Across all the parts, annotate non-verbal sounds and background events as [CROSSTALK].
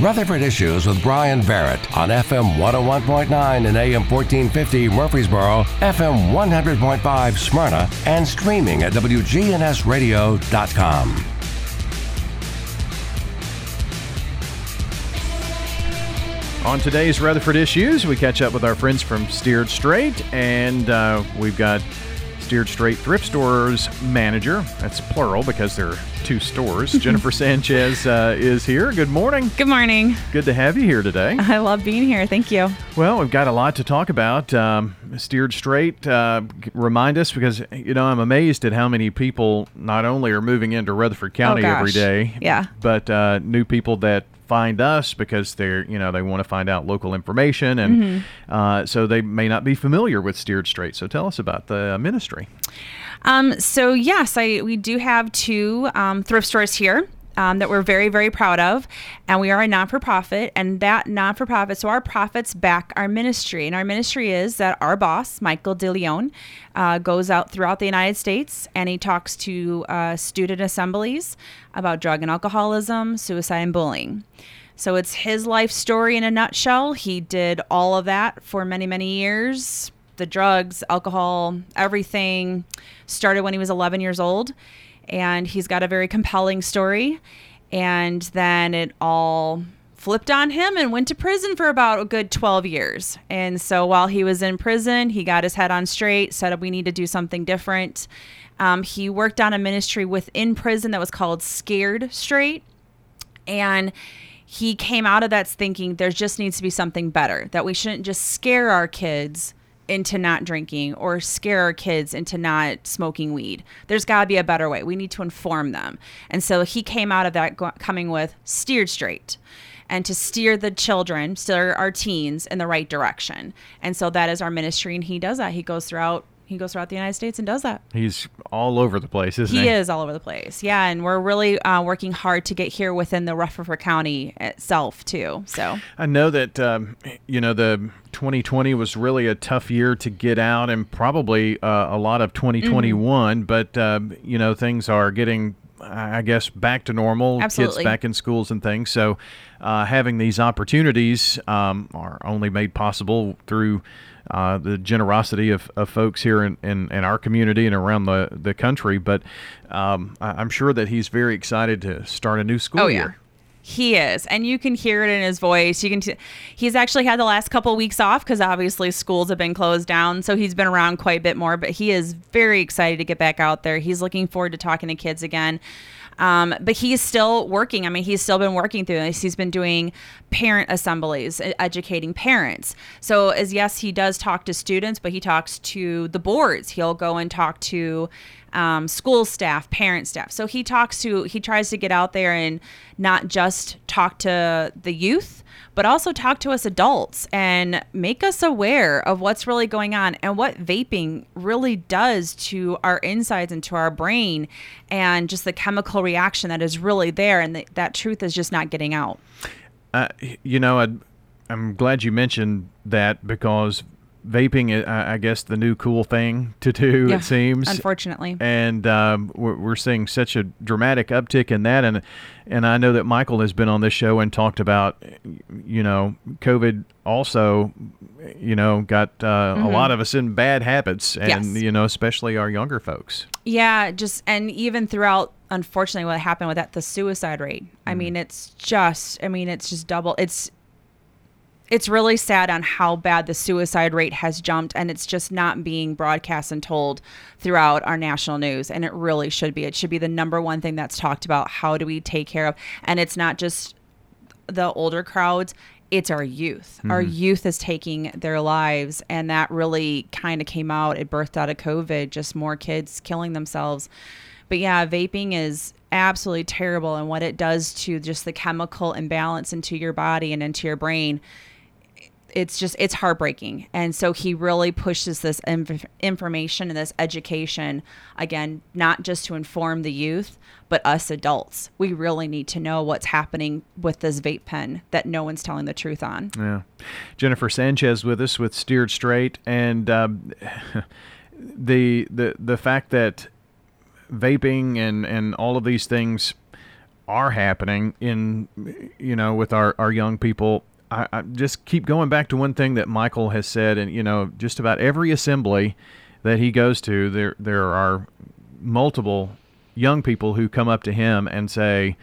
Rutherford Issues with Brian Barrett on FM 101.9 and AM 1450 Murfreesboro, FM 100.5 Smyrna, and streaming at WGNSradio.com. On today's Rutherford Issues, we catch up with our friends from Steered Straight, and uh, we've got Steered Straight Thrift Stores manager. That's plural because there are two stores. [LAUGHS] Jennifer Sanchez uh, is here. Good morning. Good morning. Good to have you here today. [LAUGHS] I love being here. Thank you. Well, we've got a lot to talk about. Um, steered Straight, uh, remind us because, you know, I'm amazed at how many people not only are moving into Rutherford County oh, every day, yeah. but uh, new people that find us because they're you know they want to find out local information and mm-hmm. uh, so they may not be familiar with steered straight. So tell us about the ministry. Um, so yes I we do have two um, thrift stores here um, that we're very, very proud of. And we are a non for profit, and that non for profit, so our profits back our ministry. And our ministry is that our boss, Michael DeLeon, uh, goes out throughout the United States and he talks to uh, student assemblies about drug and alcoholism, suicide, and bullying. So it's his life story in a nutshell. He did all of that for many, many years. The drugs, alcohol, everything started when he was 11 years old and he's got a very compelling story. And then it all flipped on him and went to prison for about a good 12 years. And so while he was in prison, he got his head on straight, said, We need to do something different. Um, he worked on a ministry within prison that was called Scared Straight. And he came out of that thinking there just needs to be something better, that we shouldn't just scare our kids into not drinking or scare our kids into not smoking weed. There's got to be a better way. We need to inform them. And so he came out of that coming with steered straight and to steer the children, steer our teens in the right direction. And so that is our ministry and he does that. He goes throughout he goes throughout the United States and does that. He's all over the place, isn't he? He is all over the place. Yeah, and we're really uh, working hard to get here within the Rutherford County itself too. So I know that um, you know the 2020 was really a tough year to get out, and probably uh, a lot of 2021. Mm-hmm. But uh, you know things are getting I guess back to normal. Absolutely. Kids back in schools and things. So, uh, having these opportunities um, are only made possible through uh, the generosity of, of folks here in, in, in, our community and around the, the country. But um, I'm sure that he's very excited to start a new school oh, year. He is, and you can hear it in his voice. You can. T- he's actually had the last couple of weeks off because obviously schools have been closed down, so he's been around quite a bit more. But he is very excited to get back out there. He's looking forward to talking to kids again. Um, but he's still working. I mean, he's still been working through this. He's been doing parent assemblies, educating parents. So, as yes, he does talk to students, but he talks to the boards. He'll go and talk to um, school staff, parent staff. So he talks to, he tries to get out there and not just talk to the youth, but also talk to us adults and make us aware of what's really going on and what vaping really does to our insides and to our brain and just the chemical reaction that is really there and the, that truth is just not getting out. Uh, you know, i I'm glad you mentioned that because vaping, I guess, the new cool thing to do. Yeah, it seems, unfortunately, and um, we're, we're seeing such a dramatic uptick in that. And and I know that Michael has been on this show and talked about, you know, COVID also, you know, got uh, mm-hmm. a lot of us in bad habits, and yes. you know, especially our younger folks. Yeah, just and even throughout unfortunately what happened with that the suicide rate i mm. mean it's just i mean it's just double it's it's really sad on how bad the suicide rate has jumped and it's just not being broadcast and told throughout our national news and it really should be. It should be the number one thing that's talked about. How do we take care of and it's not just the older crowds it's our youth. Mm-hmm. our youth is taking their lives and that really kind of came out. It birthed out of covid just more kids killing themselves. But yeah vaping is absolutely terrible and what it does to just the chemical imbalance into your body and into your brain it's just it's heartbreaking. And so he really pushes this inf- information and this education again not just to inform the youth but us adults. We really need to know what's happening with this vape pen that no one's telling the truth on. Yeah. Jennifer sanchez with us with steered straight. And um, [LAUGHS] the the the fact that vaping and and all of these things are happening in you know with our our young people. I, I just keep going back to one thing that Michael has said, and you know, just about every assembly that he goes to, there there are multiple young people who come up to him and say,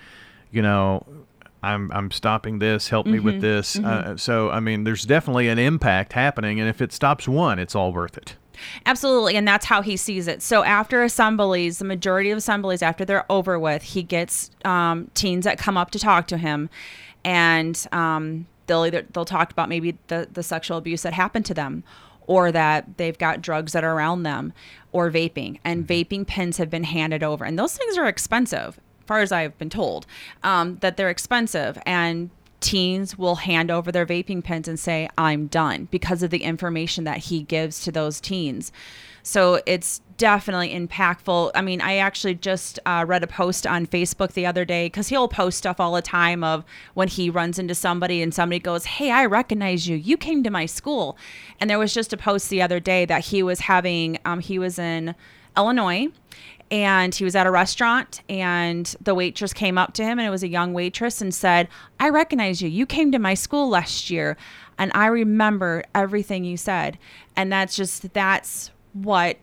you know, I'm I'm stopping this. Help me with this. Uh, so I mean, there's definitely an impact happening, and if it stops one, it's all worth it. Absolutely, and that's how he sees it. So after assemblies, the majority of assemblies after they're over with, he gets um, teens that come up to talk to him, and um, they'll either they'll talk about maybe the the sexual abuse that happened to them, or that they've got drugs that are around them, or vaping, and vaping pens have been handed over, and those things are expensive, far as I've been told, um, that they're expensive, and teens will hand over their vaping pens and say, I'm done because of the information that he gives to those teens. So it's definitely impactful. I mean, I actually just uh, read a post on Facebook the other day because he'll post stuff all the time of when he runs into somebody and somebody goes, Hey, I recognize you. You came to my school. And there was just a post the other day that he was having, um, he was in Illinois and he was at a restaurant and the waitress came up to him and it was a young waitress and said i recognize you you came to my school last year and i remember everything you said and that's just that's what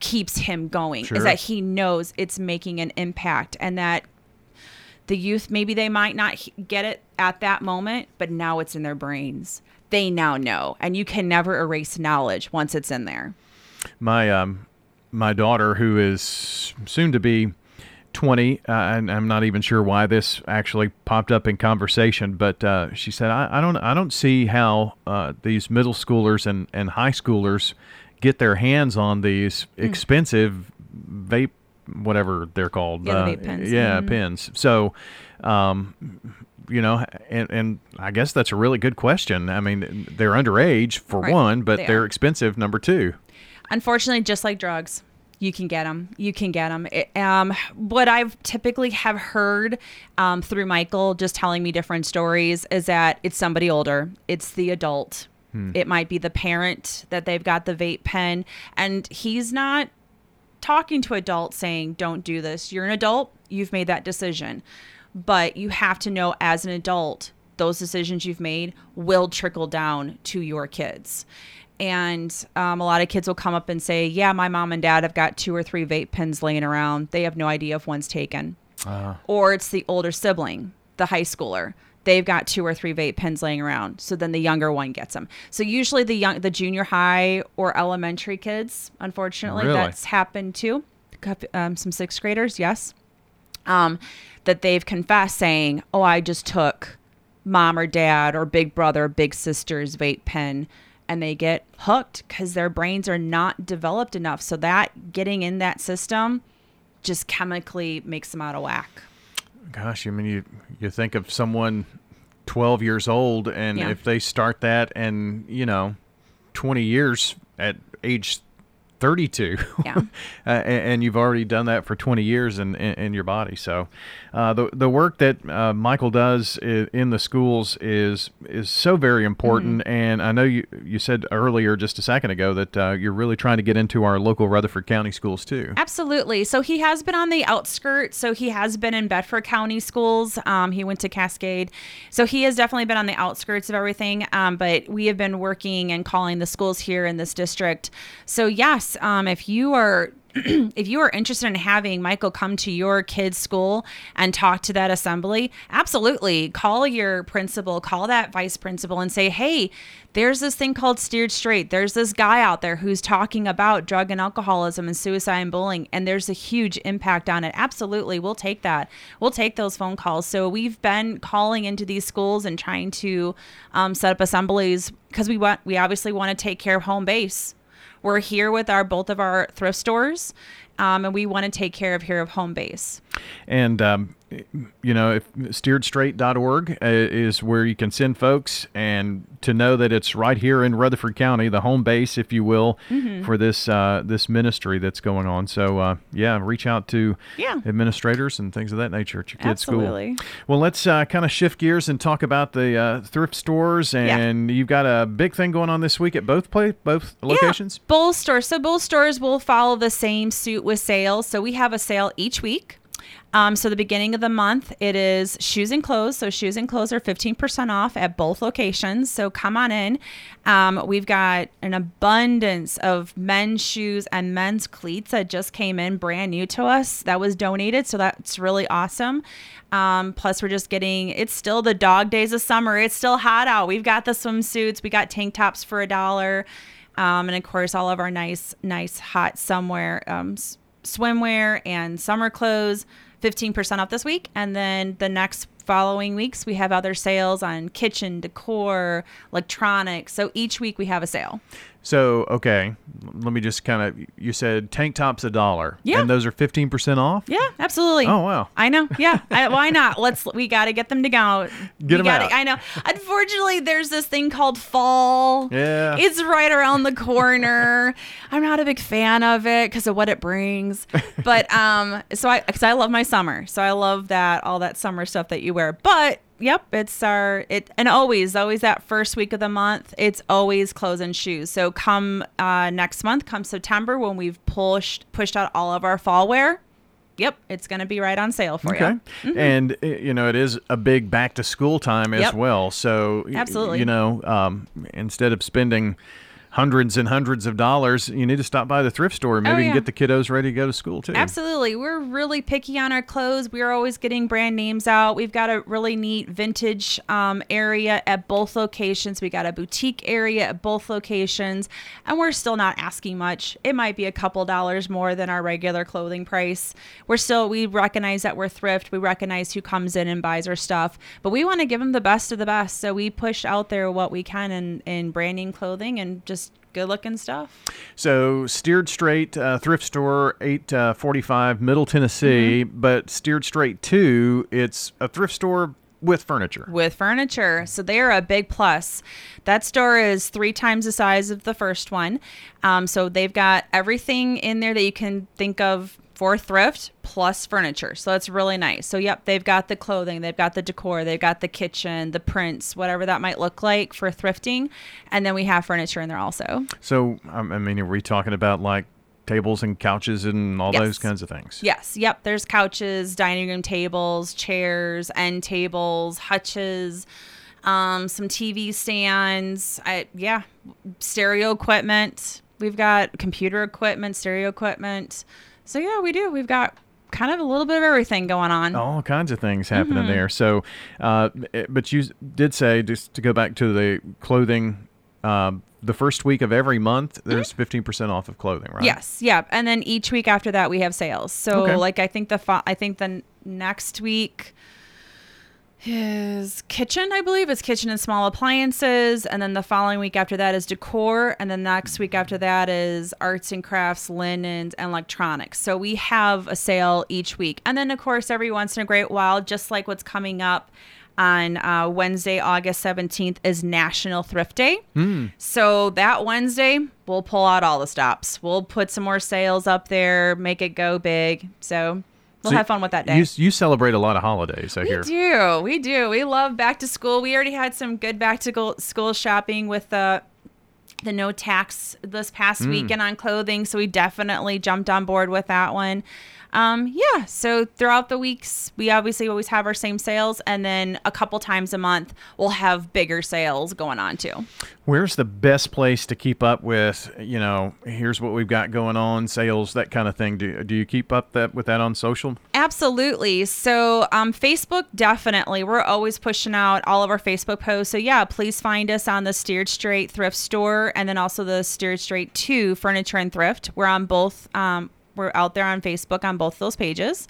keeps him going Sure. is that he knows it's making an impact and that the youth maybe they might not get it at that moment but now it's in their brains they now know and you can never erase knowledge once it's in there my um my daughter who is soon to be 20 uh, and I'm not even sure why this actually popped up in conversation but uh, she said I, I don't I don't see how uh, these middle schoolers and, and high schoolers get their hands on these Hmm. expensive vape whatever they're called Yeah, uh, vape pens. yeah Mhm. pens so um, you know and, and I guess that's a really good question I mean they're underage for Right. one but They they're are. expensive number two unfortunately just like drugs you can get them you can get them um, what i've typically have heard um, through michael just telling me different stories is that it's somebody older it's the adult it might be the parent that they've got the vape pen. And he's not talking to adults saying don't do this. You're an adult. You've made that decision. But you have to know as an adult those decisions you've made will trickle down to your kids. And um, a lot of kids will come up and say yeah my mom and dad have got two or three vape pens laying around. They have no idea if one's taken. Or it's the older sibling the high schooler they've got two or three vape pens laying around. So then the younger one gets them. So usually the young the junior high or elementary kids unfortunately Really? that's happened too. Um, some sixth graders yes. Um, that they've confessed saying oh i just took mom or dad or big brother or big sister's vape pen and they get hooked because their brains are not developed enough. So that getting in that system just chemically makes them out of whack Gosh, I mean, you you think of someone 12 years old, and Yeah. if they start that, and you know, 20 years at age 32, Yeah. [LAUGHS] uh, and, and you've already done that for 20 years in, in, in your body. So, uh, the the work that uh, Michael does i- in the schools is is so very important. Mm-hmm. And I know you you said earlier, just a second ago, that uh, you're really trying to get into our local Rutherford County schools too. Absolutely. So he has been on the outskirts. So he has been in Bedford County schools. Um, he went to Cascade. So he has definitely been on the outskirts of everything. Um, but we have been working and calling the schools here in this district. So yes, um, if you are [CLEARS THROAT] if you are interested in having Michael come to your kid's school and talk to that assembly, absolutely call your principal, call that vice principal and say, hey, there's this thing called Steered Straight. There's this guy out there who's talking about drug and alcoholism and suicide and bullying, and there's a huge impact on it. Absolutely, we'll take that. We'll take those phone calls. So we've been calling into these schools and trying to um, set up assemblies because we want we obviously want to take care of home base we're here with our both of our thrift stores um, and we want to take care of here of home base And, um, you know, if steeredstraight.org uh, is where you can send folks and to know that it's right here in Rutherford County, the home base, if you will, Mm-hmm. for this uh, this ministry that's going on. So, uh, yeah, reach out to Yeah. administrators and things of that nature at your kid's Absolutely. school. Well, let's uh, kind of shift gears and talk about the uh, thrift stores. And you've got a big thing going on this week at both play both locations. Yeah, both stores. So both stores will follow the same suit with sales. So we have a sale each week. Um, so the beginning of the month, it is shoes and clothes. So shoes and clothes are 15% off at both locations. So come on in. Um, we've got an abundance of men's shoes and men's cleats that just came in brand new to us. That was donated. So that's really awesome. Um, plus, we're just getting, it's still the dog days of summer. It's still hot out. We've got the swimsuits. We got tank tops for a dollar. Um, and of course, all of our nice, nice hot somewhere um, swimwear and summer clothes 15% off this week. And then the next following weeks, we have other sales on kitchen, decor, electronics. So each week we have a sale. So, okay, let me just kind of, you said tank tops a dollar. Yeah. And those are 15% off? Yeah, absolutely. Oh, wow. I know. Yeah. I, why not? Let's, we got to get them to go. Get we 'em gotta- out. I know. Unfortunately, there's this thing called fall. Yeah. It's right around the corner. [LAUGHS] I'm not a big fan of it because of what it brings. [LAUGHS] But, um, so I, cause I love my summer. So I love that, all that summer stuff that you wear. But, Yep, it's our it and always always that first week of the month. It's always clothes and shoes. So come uh, next month, come September when we've pushed pushed out all of our fall wear. Yep, it's going to be right on sale for you. Okay. you. And, uh, you know, it is a big back to school time as Yep. well. So, Absolutely. you know, um, instead of spending hundreds and hundreds of dollars, you need to stop by the thrift store. Maybe Oh, yeah. can get the kiddos ready to go to school too. Absolutely. We're really picky on our clothes. We're always getting brand names out. We've got a really neat vintage um, area at both locations. We got a boutique area at both locations, and we're still not asking much. It might be a couple dollars more than our regular clothing price. We're still, we recognize that we're thrift. We recognize who comes in and buys our stuff, but we want to give them the best of the best. So we push out there what we can in, in branding clothing and just good looking stuff. So steered straight uh, thrift store, eight uh, forty-five, Middle Tennessee. Mm-hmm. But steered straight two, it's a thrift store with furniture. with furniture. So they are a big plus. That store is three times the size of the first one. Um, so they've got everything in there that you can think of for thrift plus furniture. So that's really nice. So yep, they've got the clothing, they've got the decor, they've got the kitchen, the prints, whatever that might look like for thrifting, and then we have furniture in there also. So um, I mean, are we talking about like tables and couches and all Yes. those kinds of things? Yes, yep. There's couches, dining room tables, chairs, end tables, hutches, um, some TV stands. I yeah, stereo equipment. We've got computer equipment, stereo equipment. So yeah, we do. We've got kind of a little bit of everything going on. all kinds of things happening Mm-hmm. there. So, uh, but you did say just to go back to the clothing. Um, the first week of every month, there's 15% off of clothing, right? Mm-hmm. Yes, yep. And then each week after that, we have sales. So Okay. like I think the fo- I think the next week is kitchen. I believe it's kitchen and small appliances, and then the following week after that is decor, and then next week after that is arts and crafts, linens, and electronics. So we have a sale each week, and then of course every once in a great while, just like what's coming up. On uh, Wednesday, August 17th, is National Thrift Day. So that Wednesday, we'll pull out all the stops. We'll put some more sales up there, make it go big. So we'll So have fun with that day. You, you celebrate a lot of holidays, I we hear. do. We do. We love back to school. We already had some good back to school shopping with the the no tax this past Mm. weekend on clothing, so we definitely jumped on board with that one. Um, yeah, so throughout the weeks, we obviously always have our same sales, and then a couple times a month, we'll have bigger sales going on too. Where's the best place to keep up with, you know, here's what we've got going on, sales, that kind of thing? Do, do you keep up that with that on social? Absolutely. So, um, Facebook, definitely. We're always pushing out all of our Facebook posts. So, yeah, please find us on the Steered Straight Thrift Store and then also the Steered Straight 2 Furniture and Thrift. We're on both. Um, we're out there on Facebook on both those pages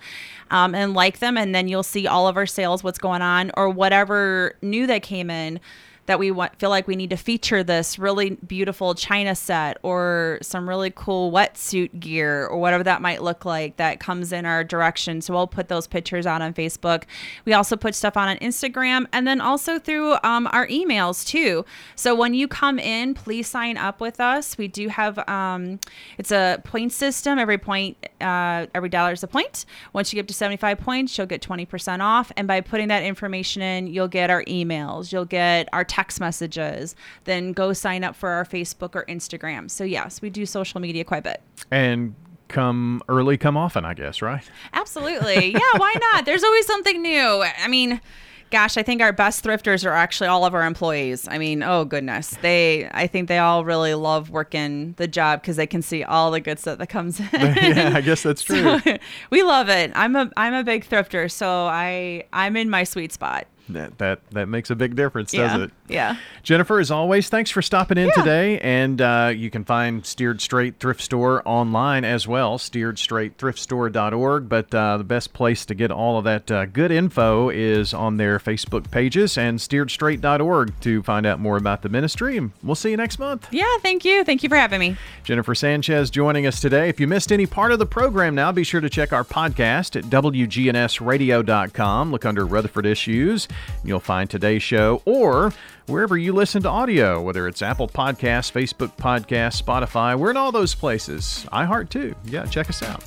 um, and like them. And then you'll see all of our sales, what's going on, or whatever new that came in that we want, feel like we need to feature this really beautiful china set or some really cool wetsuit gear or whatever that might look like that comes in our direction. So we'll put those pictures out on Facebook. We also put stuff on on Instagram and then also through um, our emails too. So when you come in, please sign up with us. We do have um, it's a point system. Every point, uh, every dollar is a point. Once you get to 75 points, you'll get 20% off. And by putting that information in, you'll get our emails, you'll get our text messages. Then go sign up for our Facebook or Instagram. So yes, we do social media quite a bit. And come early, come often, I guess, right? Absolutely. Yeah, why not? There's always something new. I mean, gosh, I think our best thrifters are actually all of our employees. I mean, oh goodness, they. I think they all really love working the job because they can see all the good stuff that comes in. [LAUGHS] [LAUGHS] yeah, I guess that's true. So, [LAUGHS] we love it. I'm a I'm a big thrifter, so I I'm in my sweet spot. That that that makes a big difference, yeah. does it? Yeah. Jennifer, as always, thanks for stopping in Yeah. today. And uh, you can find Steered Straight Thrift Store online as well, steeredstraightthriftstore.org. But uh, the best place to get all of that uh, good info is on their Facebook pages and steeredstraight.org to find out more about the ministry. And we'll see you next month. Yeah. Thank you. Thank you for having me. Jennifer Sanchez joining us today. If you missed any part of the program now, be sure to check our podcast at WGNSradio.com. Look under Rutherford Issues. You'll find today's show or wherever you listen to audio, whether it's Apple Podcasts, Facebook Podcasts, Spotify. We're in all those places. iHeart too. Yeah, check us out.